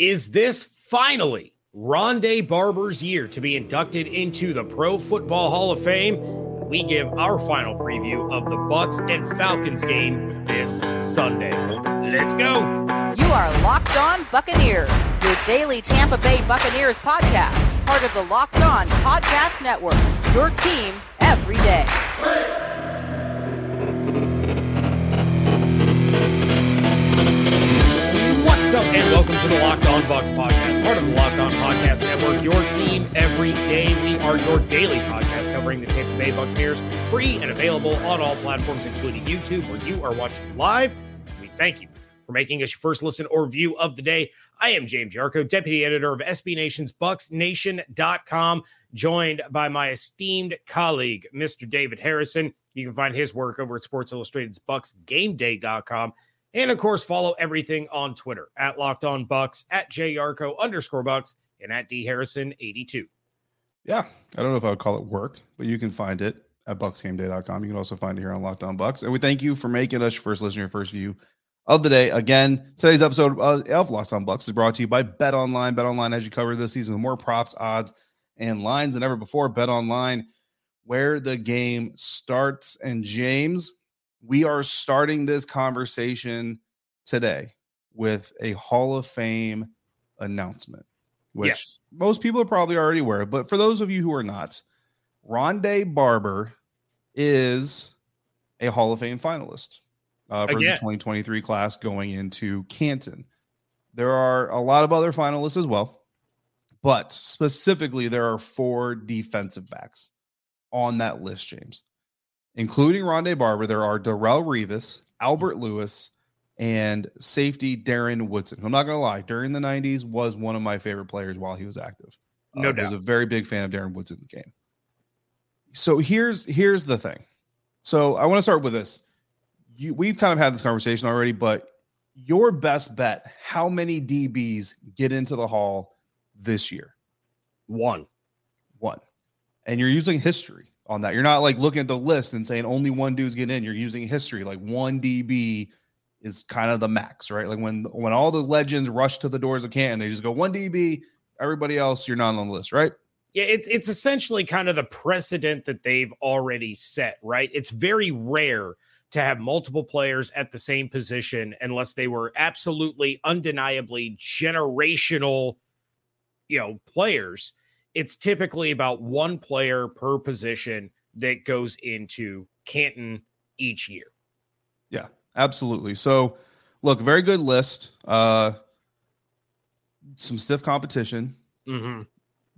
Is this finally Rondé Barber's year to be inducted into the Pro Football Hall of Fame? We give our final preview of the Bucs and Falcons game this Sunday. Let's go. You are Locked On Buccaneers, your daily Tampa Bay Buccaneers podcast, part of the Locked On Podcast Network. Your team every day. And welcome to the Locked On Bucs podcast, part of the Locked On Podcast Network. Your team every day. We are your daily podcast covering the Tampa Bay Buccaneers, free and available on all platforms, including YouTube, where you are watching live. We thank you for making us your first listen or view of the day. I am James Yarcho, deputy editor of SB Nation's BucsNation.com, joined by my esteemed colleague, Mr. David Harrison. You can find his work over at Sports Illustrated's BucsGameDay.com. And of course, follow everything on Twitter at Locked On Bucs, at JYarcho underscore Bucs, and at D Harrison 82. Yeah, I don't know if I would call it work, but you can find it at bucsgameday.com. You can also find it here on Locked On Bucs. And we thank you for making us your first listener, your first view of the day. Again, today's episode uh, of Locked On Bucs is brought to you by Bet Online. Bet Online has you covered this season with more props, odds, and lines than ever before. Bet Online, where the game starts. And James, we are starting this conversation today with a Hall of Fame announcement, which Yes. most people are probably already aware of. But for those of you who are not, Rondé Barber is a Hall of Fame finalist uh, for Again. the 2023 class going into Canton. There are a lot of other finalists as well, but specifically, there are four defensive backs on that list, James including Rondé Barber, there are Darrelle Revis, mm-hmm. Albert Lewis, and safety Darren Woodson. I'm not going to lie, during the 90s was one of my favorite players while he was active. No I was a very big fan of Darren Woodson in the game. So here's here's the thing. So I want to start with this. You, we've kind of had this conversation already, but your best bet, how many DBs get into the hall this year? One. one. And you're using history on that. You're not like looking at the list and saying only one dude's getting in. You're using history. Like one DB is kind of the max, right? Like when when all the legends rush to the doors of Canton, they just go one DB. Everybody else, you're not on the list, right? Yeah, it, it's essentially kind of the precedent that they've already set, right? It's very rare to have multiple players at the same position unless they were absolutely undeniably generational, you know, players. It's typically about one player per position that goes into Canton each year. Yeah, absolutely. So, look, very good list. Uh, some stiff competition, Mm-hmm.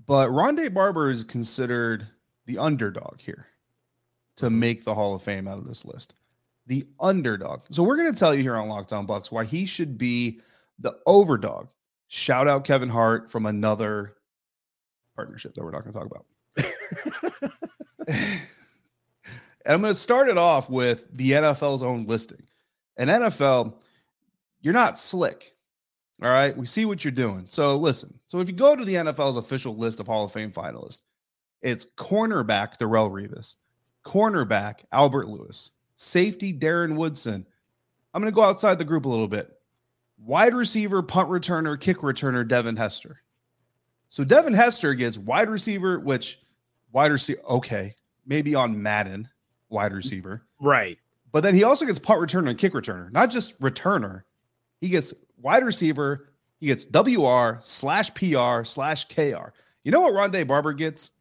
but Rondé Barber is considered the underdog here to make the Hall of Fame out of this list. The underdog. So we're going to tell you here on Locked On Bucs why he should be the overdog. Shout out Kevin Hart from another partnership that we're not going to talk about. and I'm going to start it off with the NFL's own listing. And NFL, you're not slick. All right. We see what you're doing. So listen. So if you go to the NFL's official list of Hall of Fame finalists, it's cornerback Darrelle Revis, cornerback Albert Lewis, safety Darren Woodson. I'm going to go outside the group a little bit. Wide receiver, punt returner, kick returner Devin Hester. So Devin Hester gets wide receiver, which wide receiver, okay, maybe on Madden, wide receiver. Right. But then he also gets punt returner and kick returner, not just returner. He gets wide receiver. He gets WR slash PR slash KR. You know what Rondé Barber gets?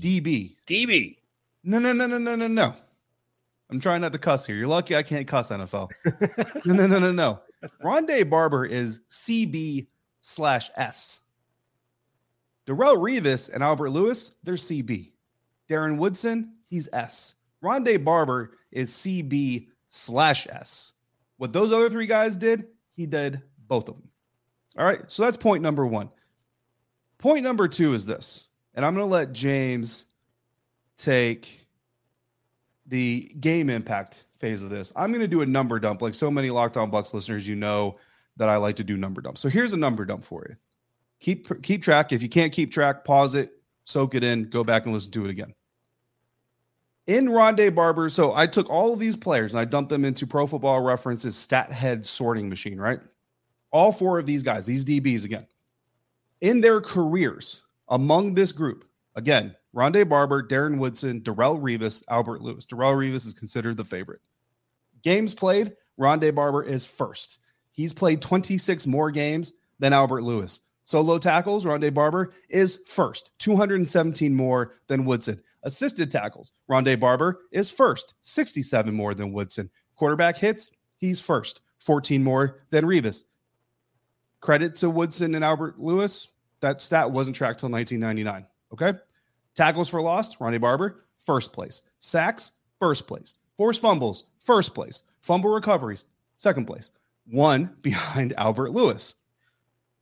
DB. DB. No, no, no, no, no, no, no. I'm trying not to cuss here. You're lucky I can't cuss NFL. no, no, no, no, no. Rondé Barber is CB slash S. Darrelle Revis and Albert Lewis, they're CB. Darren Woodson, he's S. Rondé Barber is CB slash S. What those other three guys did, he did both of them. All right. So that's point number one. Point number two is this, and I'm going to let James take the game impact phase of this. I'm going to do a number dump. Like so many Locked On Bucs listeners, you know that I like to do number dumps. So here's a number dump for you. Keep keep track. If you can't keep track, pause it, soak it in, go back and listen to it again. In Rondé Barber, so I took all of these players and I dumped them into Pro Football Reference's stat head sorting machine, right? all four of these guys, these DBs again, in their careers among this group, again, Rondé Barber, Darren Woodson, Darrelle Revis, Albert Lewis. Darrelle Revis is considered the favorite. Games played, Rondé Barber is first. He's played 26 more games than Albert Lewis. Solo tackles, Rondé Barber is first, 217 more than Woodson. Assisted tackles, Rondé Barber is first, 67 more than Woodson. Quarterback hits, he's first, 14 more than Revis. Credit to Woodson and Albert Lewis. That stat wasn't tracked till 1999. Okay. Tackles for lost, Rondé Barber, first place. Sacks, first place. Forced fumbles, first place. Fumble recoveries, second place. One behind Albert Lewis.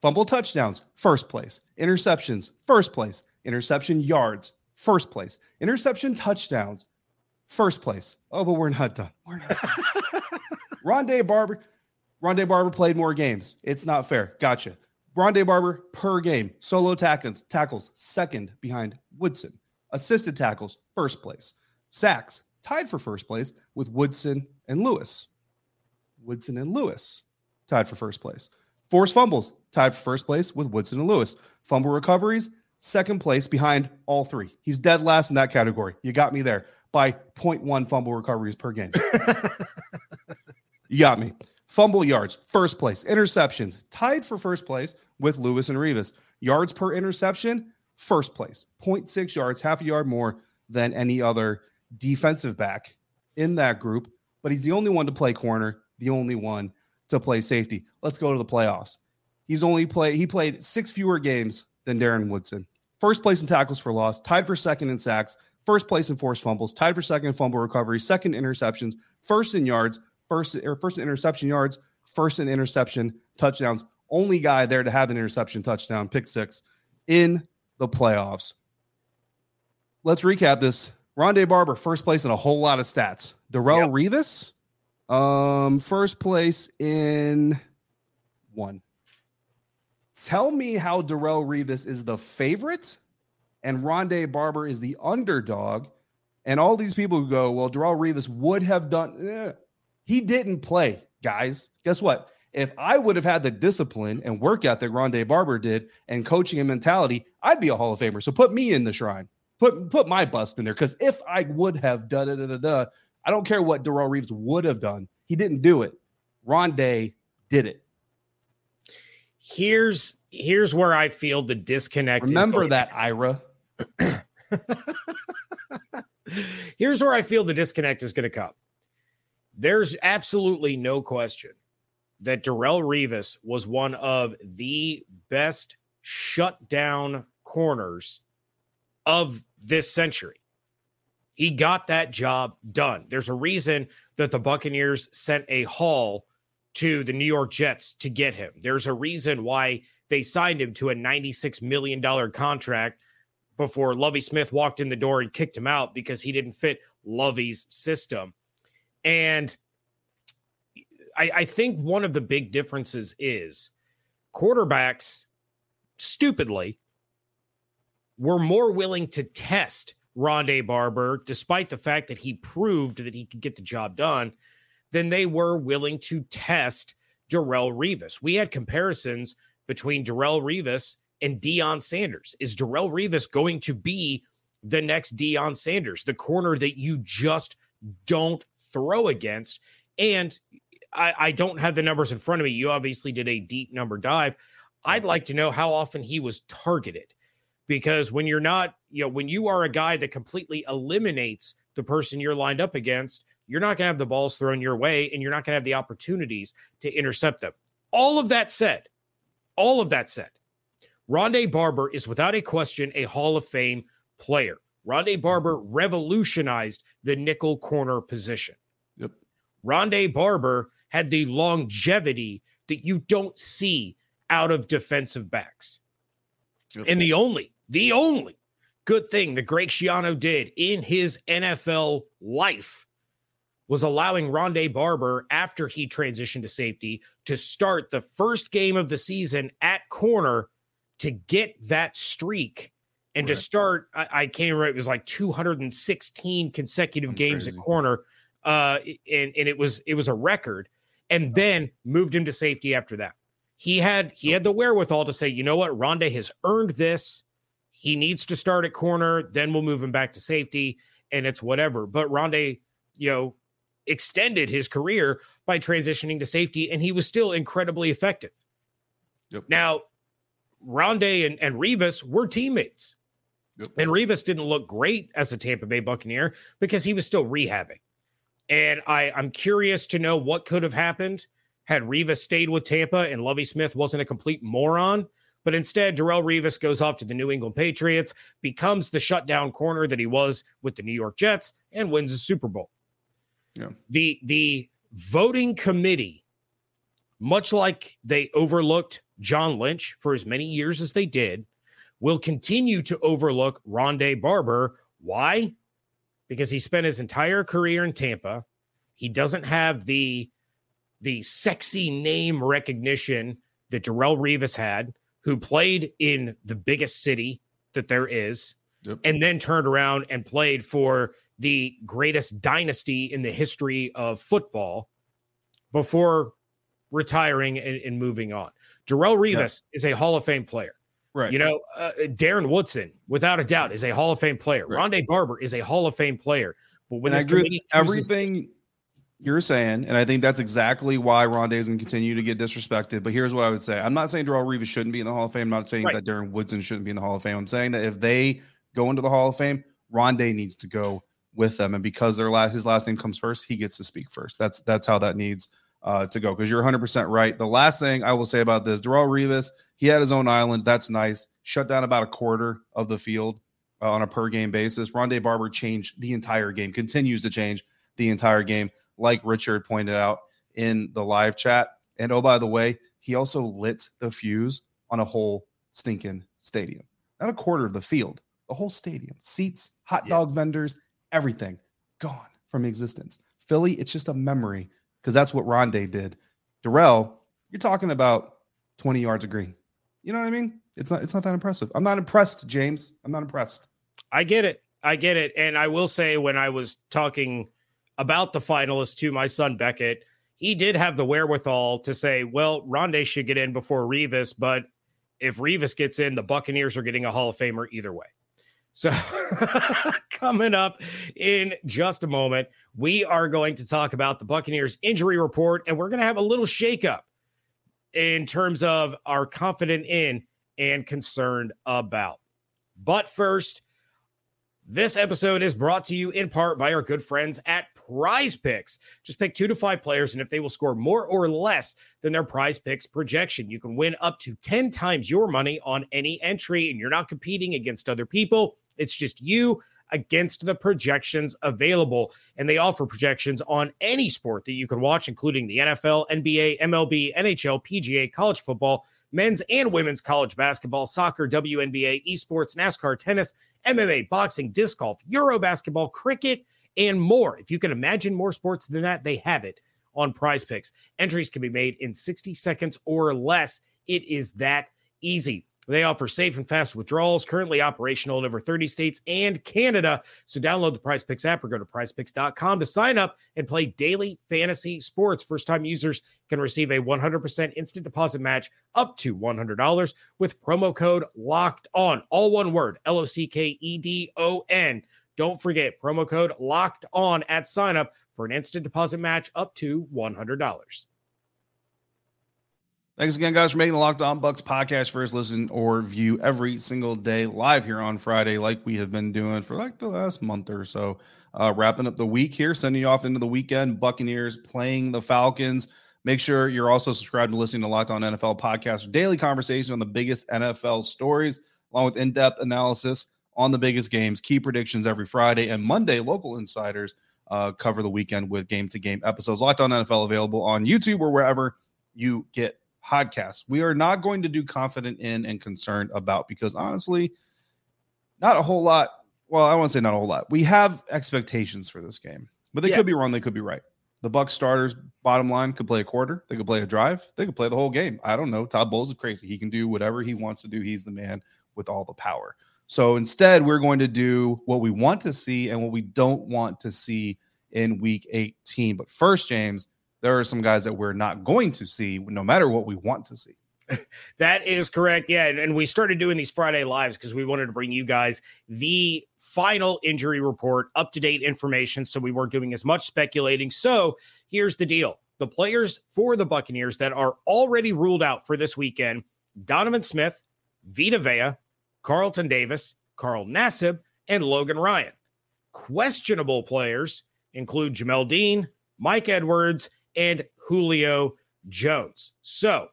Fumble touchdowns, first place. Interceptions, first place. Interception yards, first place. Interception touchdowns, first place. Oh, but we're not done. We're not done. Rondé Barber, Rondé Barber played more games. It's not fair. Gotcha. Rondé Barber per game. Solo tackles, tackles second behind Woodson. Assisted tackles, first place. Sacks, tied for first place with Woodson and Lewis. Woodson and Lewis tied for first place. Forced fumbles, tied for first place with Woodson and Lewis. Fumble recoveries, second place behind all three. He's dead last in that category. You got me there by 0.1 fumble recoveries per game. you got me. Fumble yards, first place. Interceptions, tied for first place with Lewis and Revis. Yards per interception, first place. 0.6 yards, half a yard more than any other defensive back in that group. But he's the only one to play corner, the only one to play safety. Let's go to the playoffs. He's only played, he played six fewer games than Darren Woodson. First place in tackles for loss, tied for second in sacks, first place in forced fumbles, tied for second in fumble recovery, second interceptions, first in yards, first or first in interception yards, first in interception touchdowns. Only guy there to have an interception touchdown, pick six in the playoffs. Let's recap this. Rondé Barber, first place in a whole lot of stats. Darrelle yep. Revis, um, first place in one. Tell me how Darrelle Revis is the favorite and Rondé Barber is the underdog. And all these people who go, well, Darrelle Revis would have done. Eh. He didn't play, guys. Guess what? If I would have had the discipline and work ethic Rondé Barber did and coaching and mentality, I'd be a Hall of Famer. So put me in the shrine. Put put my bust in there. Because if I would have da da da da da, I don't care what Darrelle Revis would have done. He didn't do it. Rondé did it. Here's here's where I feel the disconnect. Remember that, Ira. here's where I feel the disconnect is going to come. There's absolutely no question that Darrelle Revis was one of the best shutdown corners of this century. He got that job done. There's a reason that the Buccaneers sent a haul to the New York Jets to get him. There's a reason why they signed him to a $96 million contract before Lovie Smith walked in the door and kicked him out because he didn't fit Lovie's system. And I, I think one of the big differences is quarterbacks, stupidly, were more willing to test Rondé Barber, despite the fact that he proved that he could get the job done, than they were willing to test Darrelle Revis. We had comparisons between Darrelle Revis and Deion Sanders. Is Darrelle Revis going to be the next Deion Sanders, the corner that you just don't throw against? And I, I don't have the numbers in front of me. You obviously did a deep number dive. I'd like to know how often he was targeted because when you're not, you know, when you are a guy that completely eliminates the person you're lined up against, you're not going to have the balls thrown your way and you're not going to have the opportunities to intercept them. All of that said, all of that said, Rondé Barber is without a question a Hall of Fame player. Rondé Barber revolutionized the nickel corner position. Yep. Rondé Barber had the longevity that you don't see out of defensive backs. Yep. And the only, the only good thing that Greg Schiano did in his NFL life was allowing Rondé Barber, after he transitioned to safety, to start the first game of the season at corner to get that streak and right. to start. I, I, can't remember, it was like 216 consecutive That's games crazy. at corner. Uh, and, and it was it was a record, and then moved him to safety after that. he had he had the wherewithal to say, you know what, Rondé has earned this. He needs to start at corner, then we'll move him back to safety, and it's whatever. But Rondé, you know, extended his career by transitioning to safety, and he was still incredibly effective. Yep. Now, Rondé and, and Revis were teammates. Yep. And Revis didn't look great as a Tampa Bay Buccaneer because he was still rehabbing. And I, I'm curious to know what could have happened had Revis stayed with Tampa and Lovie Smith wasn't a complete moron. But instead, Darrelle Revis goes off to the New England Patriots, becomes the shutdown corner that he was with the New York Jets, and wins a Super Bowl. Yeah. The the voting committee, much like they overlooked John Lynch for as many years as they did, will continue to overlook Rondé Barber. Why? Because he spent his entire career in Tampa. He doesn't have the the sexy name recognition that Darrelle Revis had, who played in the biggest city that there is, yep. and then turned around and played for the greatest dynasty in the history of football before retiring and, and moving on. Darrelle Revis is a Hall of Fame player. Right. You know, uh, Darren Woodson, without a doubt, is a Hall of Fame player. Right. Rondé Barber is a Hall of Fame player. But when I agree everything you're saying, and I think that's exactly why Rondé is going to continue to get disrespected. But here's what I would say: I'm not saying Darrelle Revis shouldn't be in the Hall of Fame. I'm not saying right. that Darren Woodson shouldn't be in the Hall of Fame. I'm saying that if they go into the Hall of Fame, Rondé needs to go with them. And because their last his last name comes first, he gets to speak first. That's that's how that needs uh, to go. Because you're 100 percent right. The last thing I will say about this, Darrelle Revis, he had his own island. That's nice. Shut down about a quarter of the field uh, on a per game basis. Rondé Barber changed the entire game. Continues to change the entire game, like Richard pointed out in the live chat. And oh by the way, he also lit the fuse on a whole stinking stadium. Not a quarter of the field, the whole stadium, seats, hot dog yeah. vendors, everything gone from existence. Philly, it's just a memory because that's what Rondé did. Darrelle, you're talking about 20 yards of green. You know what I mean? It's not it's not that impressive. I'm not impressed, James. I'm not impressed. I get it. I get it. And I will say when I was talking about the finalists to my son Beckett, he did have the wherewithal to say, well, Rondé should get in before Revis, but if Revis gets in, the Buccaneers are getting a Hall of Famer either way. So, coming up in just a moment, we are going to talk about the Buccaneers injury report, and we're going to have a little shakeup in terms of our confident in and concerned about. But first, this episode is brought to you in part by our good friends at Prize Picks. Just pick two to five players, and if they will score more or less than their Prize Picks projection, you can win up to 10 times your money on any entry, and you're not competing against other people. It's just you against the projections available. And they offer projections on any sport that you can watch, including the NFL, NBA, MLB, NHL, PGA, college football, men's and women's college basketball, soccer, WNBA, esports, NASCAR, tennis, MMA, boxing, disc golf, Euro basketball, cricket, and more. If you can imagine more sports than that, they have it on prize picks. Entries can be made in 60 seconds or less. It is that easy. They offer safe and fast withdrawals, currently operational in over 30 states and Canada. So download the Prize Picks app or go to prizepicks.com to sign up and play daily fantasy sports. First time users can receive a 100% instant deposit match up to $100 with promo code locked on. All one word L O C K E D O N. Don't forget promo code locked on at sign up for an instant deposit match up to $100. Thanks again, guys, for making the Locked On Bucs podcast first listen or view every single day live here on Friday, like we have been doing for like the last month or so. Uh, wrapping up the week here, sending you off into the weekend. Buccaneers playing the Falcons. Make sure you're also subscribed to listening to Locked On NFL podcast, daily conversation on the biggest NFL stories, along with in depth analysis on the biggest games, key predictions every Friday, and Monday, local insiders uh, cover the weekend with game to game episodes. Locked On NFL available on YouTube or wherever you get podcasts. We are not going to do confident in and concerned about because honestly, not a whole lot. Well, I won't say not a whole lot. We have expectations for this game, but they yeah. could be wrong. They could be right. The Buck starters, bottom line, could play a quarter. They could play a drive. They could play the whole game. I don't know. Todd Bowles is crazy. He can do whatever he wants to do. He's the man with all the power. So instead, we're going to do what we want to see and what we don't want to see in week 18. But first, James, there are some guys that we're not going to see no matter what we want to see. that is correct. Yeah. And, we started doing these Friday lives because we wanted to bring you guys the final injury report, up to date information. So we weren't doing as much speculating. So here's the deal the players for the Buccaneers that are already ruled out for this weekend Donovan Smith, Vita Vea, Carlton Davis, Carl Nassib, and Logan Ryan. Questionable players include Jamel Dean, Mike Edwards, and Julio Jones. So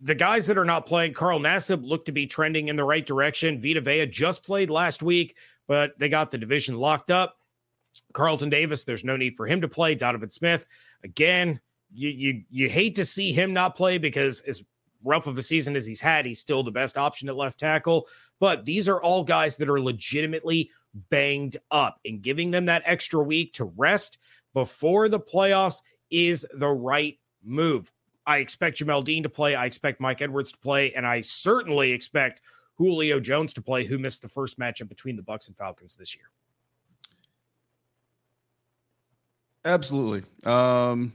the guys that are not playing, Carl Nassib look to be trending in the right direction. Vita Vea just played last week, but they got the division locked up. Carlton Davis, there's no need for him to play. Donovan Smith, again, you you you hate to see him not play because as rough of a season as he's had, he's still the best option at left tackle. But these are all guys that are legitimately banged up, and giving them that extra week to rest before the playoffs is the right move. I expect Jamel Dean to play. I expect Mike Edwards to play, and I certainly expect Julio Jones to play, who missed the first matchup between the Bucs and Falcons this year. Absolutely. Um,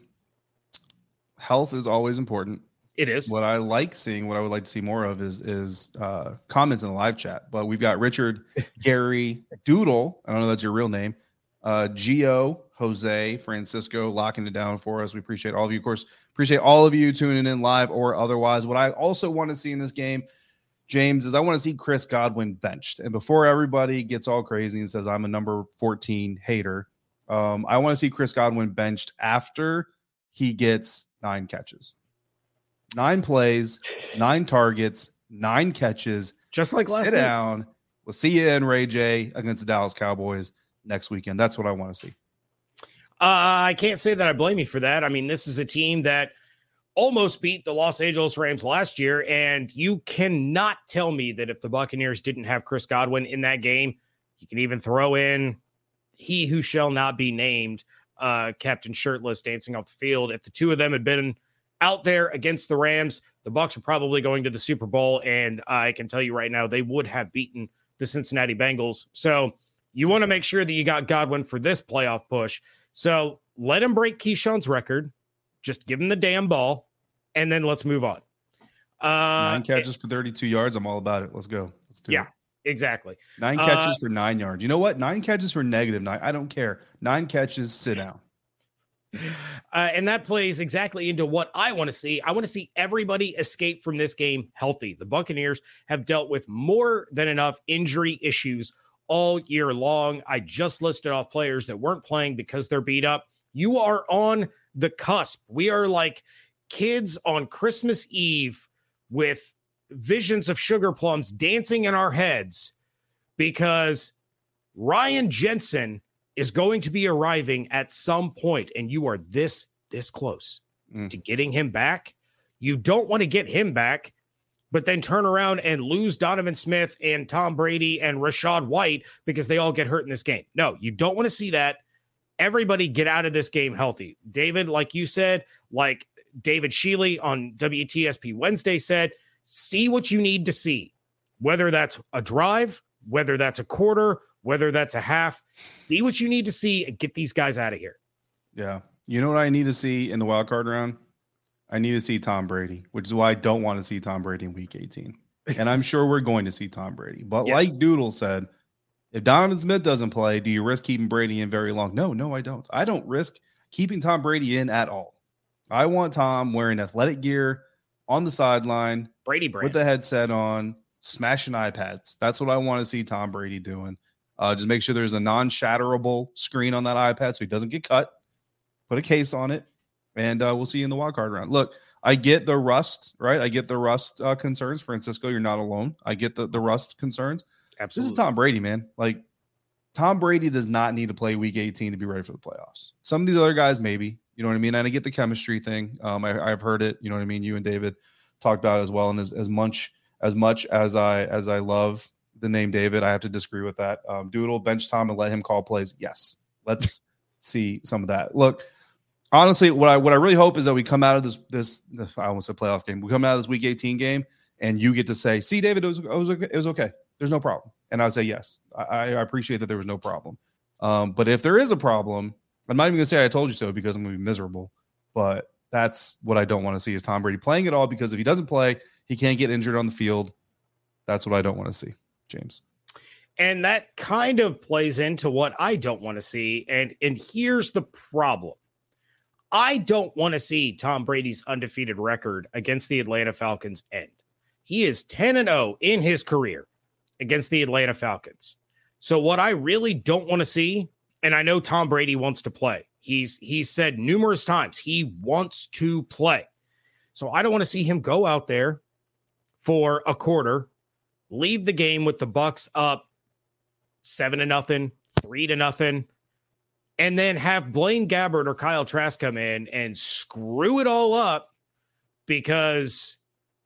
health is always important. It is. What I like seeing, what I would like to see more of is is uh, comments in the live chat. But we've got Richard, Gary, Doodle. I don't know that's your real name. Uh, Geo, Jose, Francisco, locking it down for us. We appreciate all of you. Of course, appreciate all of you tuning in live or otherwise. What I also want to see in this game, James, is I want to see Chris Godwin benched. And before everybody gets all crazy and says I'm a number 14 hater, um, I want to see Chris Godwin benched after he gets nine catches nine plays, nine targets, nine catches. Just like sit down. We'll see you in Ray Jay against the Dallas Cowboys next weekend. That's what I want to see. Uh, I can't say that I blame you for that. I mean, this is a team that almost beat the Los Angeles Rams last year, and you cannot tell me that if the Buccaneers didn't have Chris Godwin in that game, you can even throw in he who shall not be named, uh, Captain Shirtless dancing off the field. If the two of them had been out there against the Rams. The Bucs are probably going to the Super Bowl, and I can tell you right now they would have beaten the Cincinnati Bengals. So you want to make sure that you got Godwin for this playoff push. So let him break Keyshawn's record. Just give him the damn ball, and then let's move on. Uh, nine catches for 32 yards. I'm all about it. Let's go. Let's do yeah, it. exactly. Nine catches uh, for nine yards. You know what? Nine catches for negative nine. I don't care. Nine catches, sit down. Uh, and that plays exactly into what I want to see. I want to see everybody escape from this game healthy. The Buccaneers have dealt with more than enough injury issues all year long. I just listed off players that weren't playing because they're beat up. You are on the cusp. We are like kids on Christmas Eve with visions of sugar plums dancing in our heads because Ryan Jensen is going to be arriving at some point, and you are this this close mm. to getting him back. You don't want to get him back, but then turn around and lose Donovan Smith and Tom Brady and Rachaad White because they all get hurt in this game. No, you don't want to see that. Everybody get out of this game healthy. David, like you said, like David Shealy on WTSP Wednesday said, see what you need to see, whether that's a drive, whether that's a quarter, whether that's a half. See what you need to see and get these guys out of here. Yeah. You know what I need to see in the wild card round? I need to see Tom Brady, which is why I don't want to see Tom Brady in week 18. And I'm sure we're going to see Tom Brady. But yes. like Doodle said, if Donovan Smith doesn't play, do you risk keeping Brady in very long? No, no, I don't. I don't risk keeping Tom Brady in at all. I want Tom wearing athletic gear on the sideline, Brady brand. with the headset on, smashing iPads. That's what I want to see Tom Brady doing. Uh, just make sure there's a non-shatterable screen on that iPad so he doesn't get cut. Put a case on it, and uh, we'll see you in the wild card round. Look, I get the rust, right? I get the rust uh, concerns. Francisco, you're not alone. I get the the rust concerns. Absolutely. This is Tom Brady, man. Like Tom Brady does not need to play Week 18 to be ready for the playoffs. Some of these other guys, maybe. You know what I mean? And I get the chemistry thing. Um, I, have heard it. You know what I mean? You and David talked about as well. And as, as much as much as I as I love the name David. I have to disagree with that. Um, Doodle, bench Tom and let him call plays. Yes, let's see some of that. Look, honestly, what I what I really hope is that we come out of this this I almost said playoff game. We come out of this Week 18 game, and you get to say, "See, David, it was it was it was okay. There's no problem." And I say, "Yes, I, I appreciate that there was no problem." Um, but if there is a problem, I'm not even gonna say I told you so because I'm gonna be miserable. But That's what I don't want to see is Tom Brady playing at all because if he doesn't play, he can't get injured on the field. That's what I don't want to see, James. And that kind of plays into what I don't want to see. And and here's the problem. I don't want to see Tom Brady's undefeated record against the Atlanta Falcons end. He is 10 and 0 in his career against the Atlanta Falcons. So what I really don't want to see and I know Tom Brady wants to play. He's he's said numerous times he wants to play. So I don't want to see him go out there for a quarter, leave the game with the Bucs up 7 to nothing, 3 to nothing, and then have Blaine Gabbert or Kyle Trask come in and screw it all up because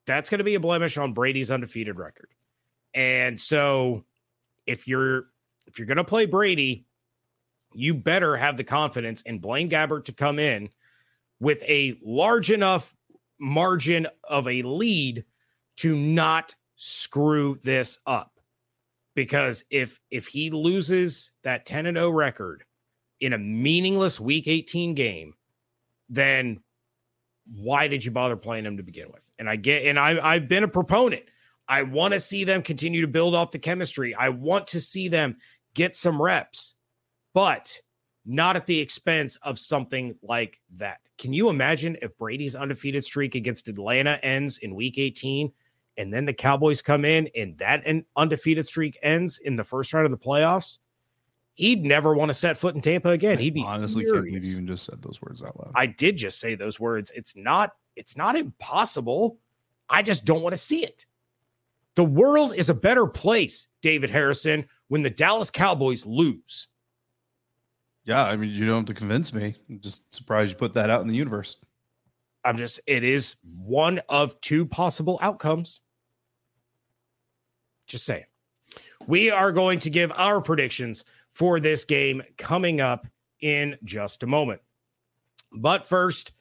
that's going to be a blemish on Brady's undefeated record. And so if you're if you're going to play Brady, you better have the confidence in Blaine Gabbert to come in with a large enough margin of a lead to not screw this up. Because if if he loses that 10 and 0 record in a meaningless week 18 game, then why did you bother playing him to begin with? And I get and I I've been a proponent. I want to see them continue to build off the chemistry. I want to see them get some reps but not at the expense of something like that. Can you imagine if Brady's undefeated streak against Atlanta ends in week 18 and then the Cowboys come in and that an undefeated streak ends in the first round of the playoffs? He'd never want to set foot in Tampa again. He'd be honestly furious. can't believe you even just said those words out loud. I did just say those words. It's not it's not impossible. I just don't want to see it. The world is a better place, David Harrison, when the Dallas Cowboys lose. Yeah, I mean, you don't have to convince me. I'm just surprised you put that out in the universe. I'm just, it is one of two possible outcomes. Just saying. We are going to give our predictions for this game coming up in just a moment. But first,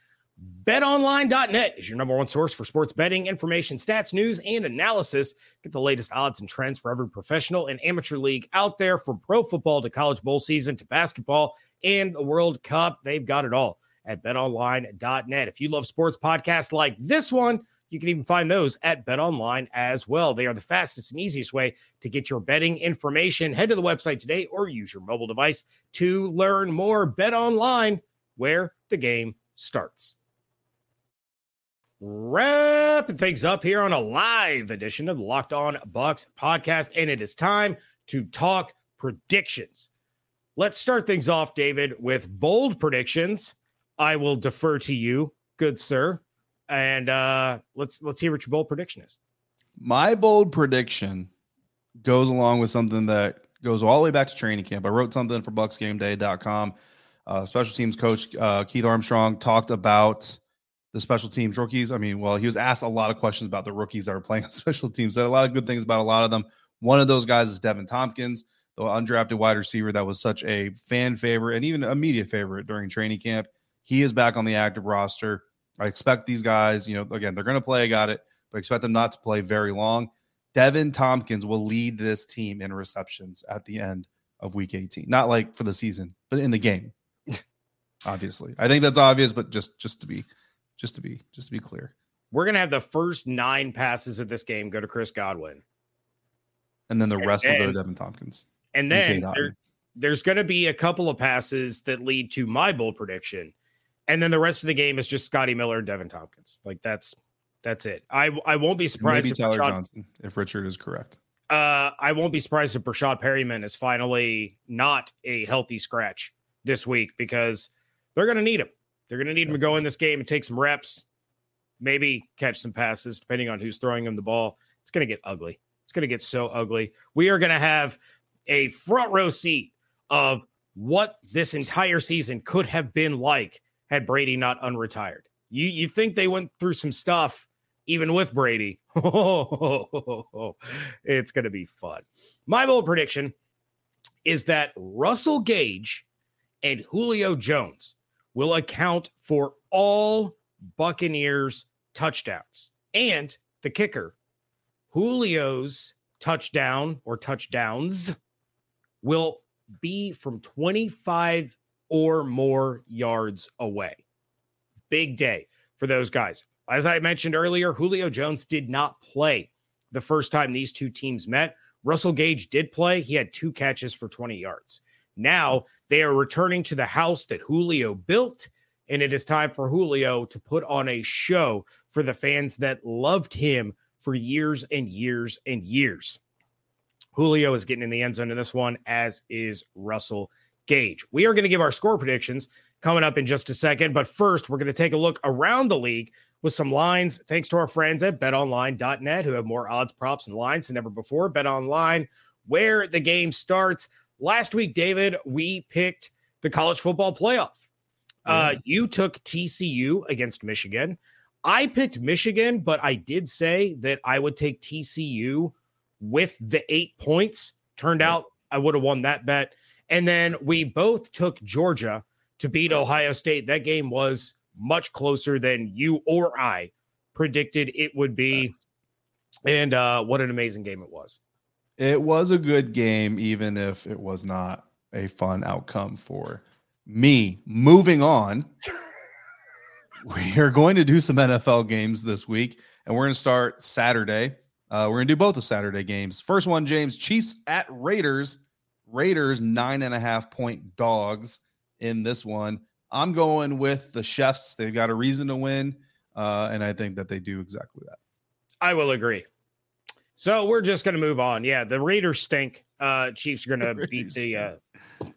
betonline.net is your number one source for sports betting information, stats, news, and analysis. Get the latest odds and trends for every professional and amateur league out there from pro football to college bowl season to basketball and the World Cup. They've got it all at betonline.net. If you love sports podcasts like this one, you can even find those at BetOnline as well. They are the fastest and easiest way to get your betting information. Head to the website today or use your mobile device to learn more. BetOnline, where the game starts. Wrapping things up here on a live edition of Locked On Bucs podcast, and it is time to talk predictions. Let's start things off, David, with bold predictions. I will defer to you, good sir, and uh, let's let's hear what your bold prediction is. My bold prediction goes along with something that goes all the way back to training camp. I wrote something for BucsGameDay.com. Uh, special teams coach uh, Keith Armstrong talked about the special teams rookies. I mean, well, he was asked a lot of questions about the rookies that are playing on special teams. Said a lot of good things about a lot of them. One of those guys is Deven Thompkins, the undrafted wide receiver that was such a fan favorite and even a media favorite during training camp. He is back on the active roster. I expect these guys, you know, again, they're going to play, I got it, but expect them not to play very long. Deven Thompkins will lead this team in receptions at the end of week 18. Not like for the season, but in the game. Obviously. I think that's obvious, but just just to be just to be just to be clear. We're gonna have the first nine passes of this game go to Chris Godwin, and then the rest and, will go to Deven Thompkins. And then there, there's going to be a couple of passes that lead to my bold prediction, and then the rest of the game is just Scotty Miller and Deven Thompkins. Like that's that's it. I I won't be surprised Maybe if Tyler Rashad, Johnson if Richard is correct. Uh, I won't be surprised if Breshad Perriman is finally not a healthy scratch this week because they're going to need him. They're going to need him to go in this game and take some reps, maybe catch some passes, depending on who's throwing him the ball. It's going to get ugly. It's going to get so ugly. We are going to have a front row seat of what this entire season could have been like had Brady not unretired. You you think they went through some stuff even with Brady? it's going to be fun. My bold prediction is that Russell Gage and Julio Jones will account for all Buccaneers touchdowns. And the kicker, Julio's touchdown or touchdowns will be from 25 or more yards away. Big day. for those guys. As I mentioned earlier, Julio Jones did not play the first time these two teams met. Russell Gage did play. He had two catches for 20 yards. Now they are returning to the house that Julio built, and it is time for Julio to put on a show for the fans that loved him for years and years and years. Julio is getting in the end zone in this one, as is Russell Gage. We are going to give our score predictions coming up in just a second. But first, we're going to take a look around the league with some lines. Thanks to our friends at betonline.net who have more odds, props, and lines than ever before. BetOnline, where the game starts. Last week, David, we picked the college football playoff. Uh, you took TCU against Michigan. I picked Michigan, but I did say that I would take TCU with the eight points. Turned out I would have won that bet. And then we both took Georgia to beat Ohio State. That game was much closer than you or I predicted it would be. And uh, what an amazing game it was. It was a good game, even if it was not a fun outcome for me. Moving on, we are going to do some NFL games this week, and we're going to start Saturday. Uh, we're going to do both the Saturday games. First one, James Chiefs at Raiders. Raiders, nine and a half point dogs in this one. I'm going with the chefs. They've got a reason to win. Uh, and I think that they do exactly that. I will agree. So we're just going to move on. Yeah, the Raiders stink. Uh, Chiefs are going to beat the uh,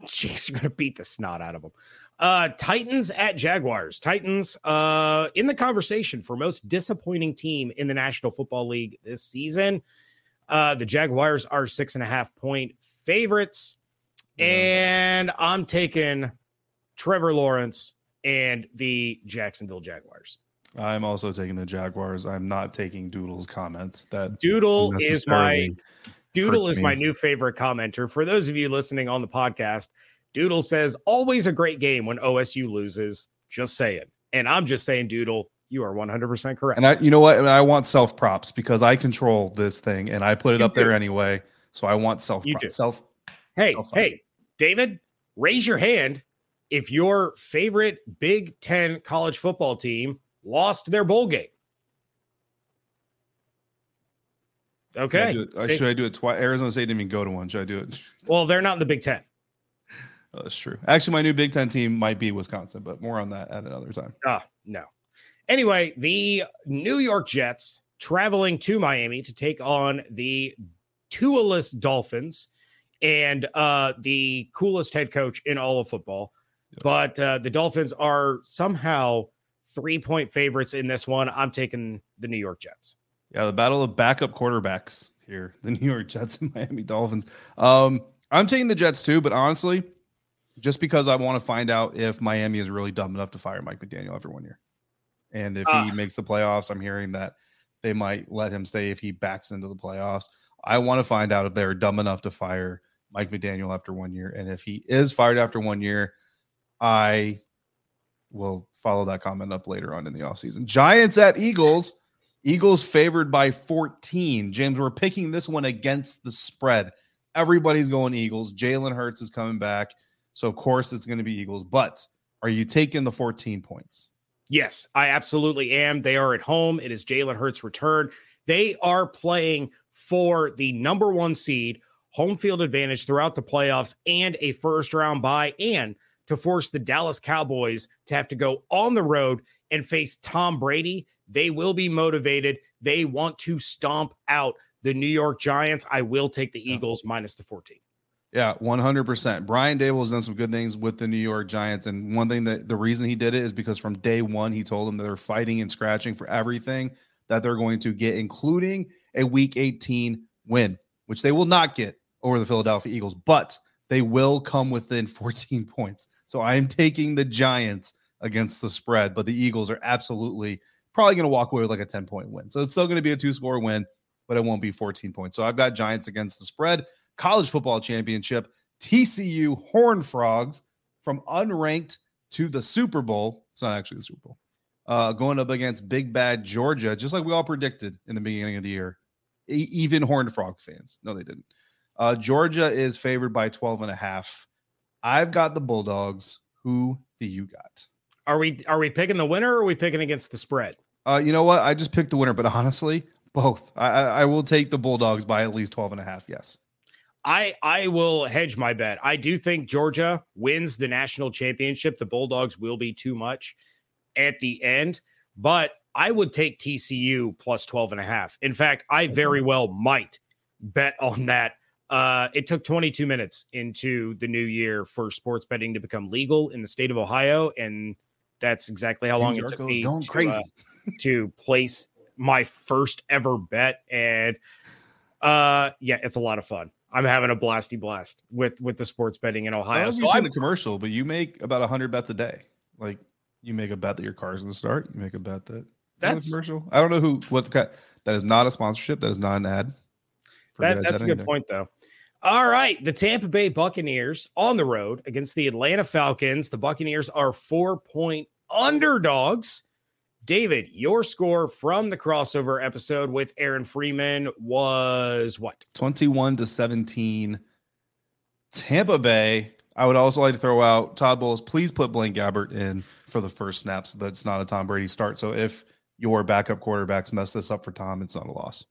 Chiefs are going to beat the snot out of them. Uh, Titans at Jaguars. Titans uh, in the conversation for most disappointing team in the National Football League this season. Uh, the Jaguars are six and a half point favorites, yeah. and I'm taking Trevor Lawrence and the Jacksonville Jaguars. I'm also taking the Jaguars. I'm not taking Doodle's comments. That Doodle is my Doodle is me. my new favorite commenter. For those of you listening on the podcast, Doodle says always a great game when OSU loses. Just saying, and I'm just saying, Doodle, you are 100 percent correct. And I, you know what? I want self props because I control this thing and I put it you up do. there anyway. So I want self You self. Hey, self hey, David, raise your hand if your favorite Big Ten college football team lost their bowl game. Okay. Should I do it, should I do it twice? Arizona State didn't even go to one. Should I do it? Well, they're not in the Big Ten. Oh, that's true. Actually, my new Big Ten team might be Wisconsin, but more on that at another time. Ah, no. Anyway, the New York Jets traveling to Miami to take on the Tualess Dolphins and uh, the coolest head coach in all of football. But uh, the Dolphins are somehow three point favorites in this one. I'm taking the New York Jets. Yeah, the battle of backup quarterbacks here, the New York Jets and Miami Dolphins. Um, I'm taking the Jets too, but honestly, just because I want to find out if Miami is really dumb enough to fire Mike McDaniel after one year. And if uh, he ah. makes the playoffs, I'm hearing that they might let him stay if he backs into the playoffs. I want to find out if they're dumb enough to fire Mike McDaniel after one year. And if he is fired after one year, I will follow that comment up later on in the offseason. Giants at Eagles. Eagles favored by 14. James, we're picking this one against the spread. Everybody's going Eagles. Jalen Hurts is coming back. So, of course, it's going to be Eagles. But are you taking the 14 points? Yes, I absolutely am. They are at home. It is Jalen Hurts' return. They are playing for the number one seed, home field advantage throughout the playoffs, and a first round bye. And to force the Dallas Cowboys to have to go on the road and face Tom Brady. They will be motivated. They want to stomp out the New York Giants. I will take the Eagles minus the 14. Yeah, 100%. Brian Daboll has done some good things with the New York Giants. And one thing that the reason he did it is because from day one, he told them that they're fighting and scratching for everything that they're going to get, including a week 18 win, which they will not get over the Philadelphia Eagles, but they will come within 14 points. So I am taking the Giants against the spread, but the Eagles are absolutely probably going to walk away with like a 10 point win. So it's still going to be a two score win, but it won't be 14 points. So I've got Giants against the spread. College football championship, TCU Horn Frogs from unranked to the Super Bowl. It's not actually the Super Bowl. Uh, going up against Big Bad Georgia, just like we all predicted in the beginning of the year. E- even Horned Frog fans. No, they didn't. Uh, Georgia is favored by 12 and a half. I've got the Bulldogs. Who do you got? Are we are we picking the winner or are we picking against the spread? Uh, you know what? I just picked the winner, but honestly, both. I, I, I will take the Bulldogs by at least 12 and a half. Yes. I I will hedge my bet. I do think Georgia wins the national championship. The Bulldogs will be too much at the end, but I would take TCU plus 12 and a half. In fact, I very well might bet on that. Uh, it took 22 minutes into the new year for sports betting to become legal in the state of Ohio, and that's exactly how long it took me going to, crazy. uh, to place my first ever bet. And uh, yeah, it's a lot of fun. I'm having a blasty blast with with the sports betting in I Ohio. don't So know you've seen I'm- the commercial, but you make about 100 bets a day. Like you make a bet that your car's going to start. You make a bet that That's- commercial. I don't know who what the. That is not a sponsorship. That is not an ad. That, that's a good anything. point, though. All right. The Tampa Bay Buccaneers on the road against the Atlanta Falcons. The Buccaneers are four point underdogs. David, your score from the crossover episode with Aaron Freeman was what? 21 to 17. Tampa Bay. I would also like to throw out Todd Bowles. Please put Blaine Gabbert in for the first snap so that's not a Tom Brady start. So if your backup quarterbacks mess this up for Tom, it's not a loss.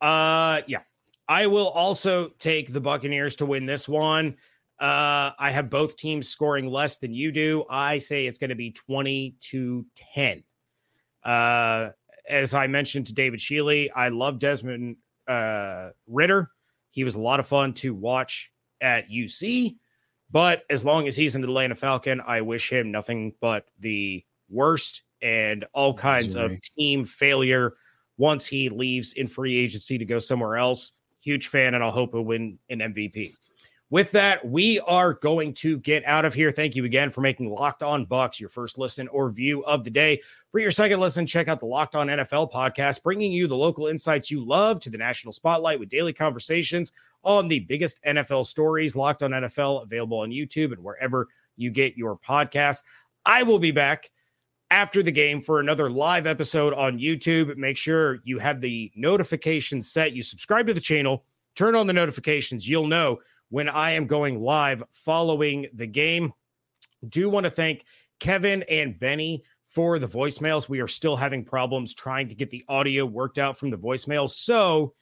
Uh, yeah. I will also take the Buccaneers to win this one. Uh, I have both teams scoring less than you do. I say it's going to be 20 to 10. Uh, as I mentioned to David Shealy, I love Desmond uh, Ridder. He was a lot of fun to watch at UC. But as long as he's an Atlanta Falcon, I wish him nothing but the worst and all kinds of team failure once he leaves in free agency to go somewhere else. Huge fan, and I'll hope he'll win an MVP. With that, we are going to get out of here. Thank you again for making Locked On Bucs your first listen or view of the day. For your second listen, check out the Locked On NFL podcast, bringing you the local insights you love to the national spotlight with daily conversations on the biggest NFL stories. Locked On NFL available on YouTube and wherever you get your podcast. I will be back after the game for another live episode on YouTube. Make sure you have the notifications set. You subscribe to the channel, turn on the notifications. You'll know when I am going live following the game. Do want to thank Kevin and Benny for the voicemails. We are still having problems trying to get the audio worked out from the voicemails. So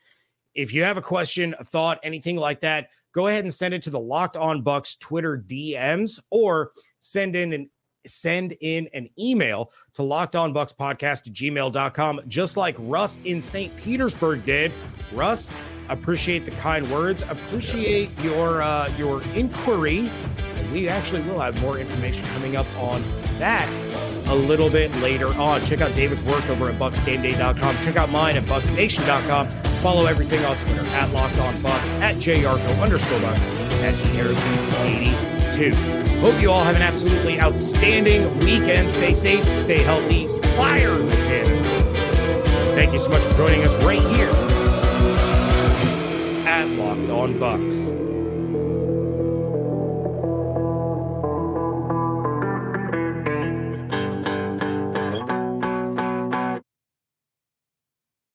if you have a question, a thought, anything like that, go ahead and send it to the Locked On Bucs Twitter DMs or send in an send in an email to lockedonbucspodcast at gmail.com, just like Russ in St. Petersburg did. Russ, appreciate the kind words, appreciate your uh, your inquiry. We actually will have more information coming up on that a little bit later on. Check out David's work over at bucsgameday.com. Check out mine at bucsnation.com. Follow everything on Twitter at Locked On Bucs, at JYarcho underscore Bucs, at Harrison82. Hope you all have an absolutely outstanding weekend. Stay safe, stay healthy, fire the cannons. Thank you so much for joining us right here Locked On Bucs.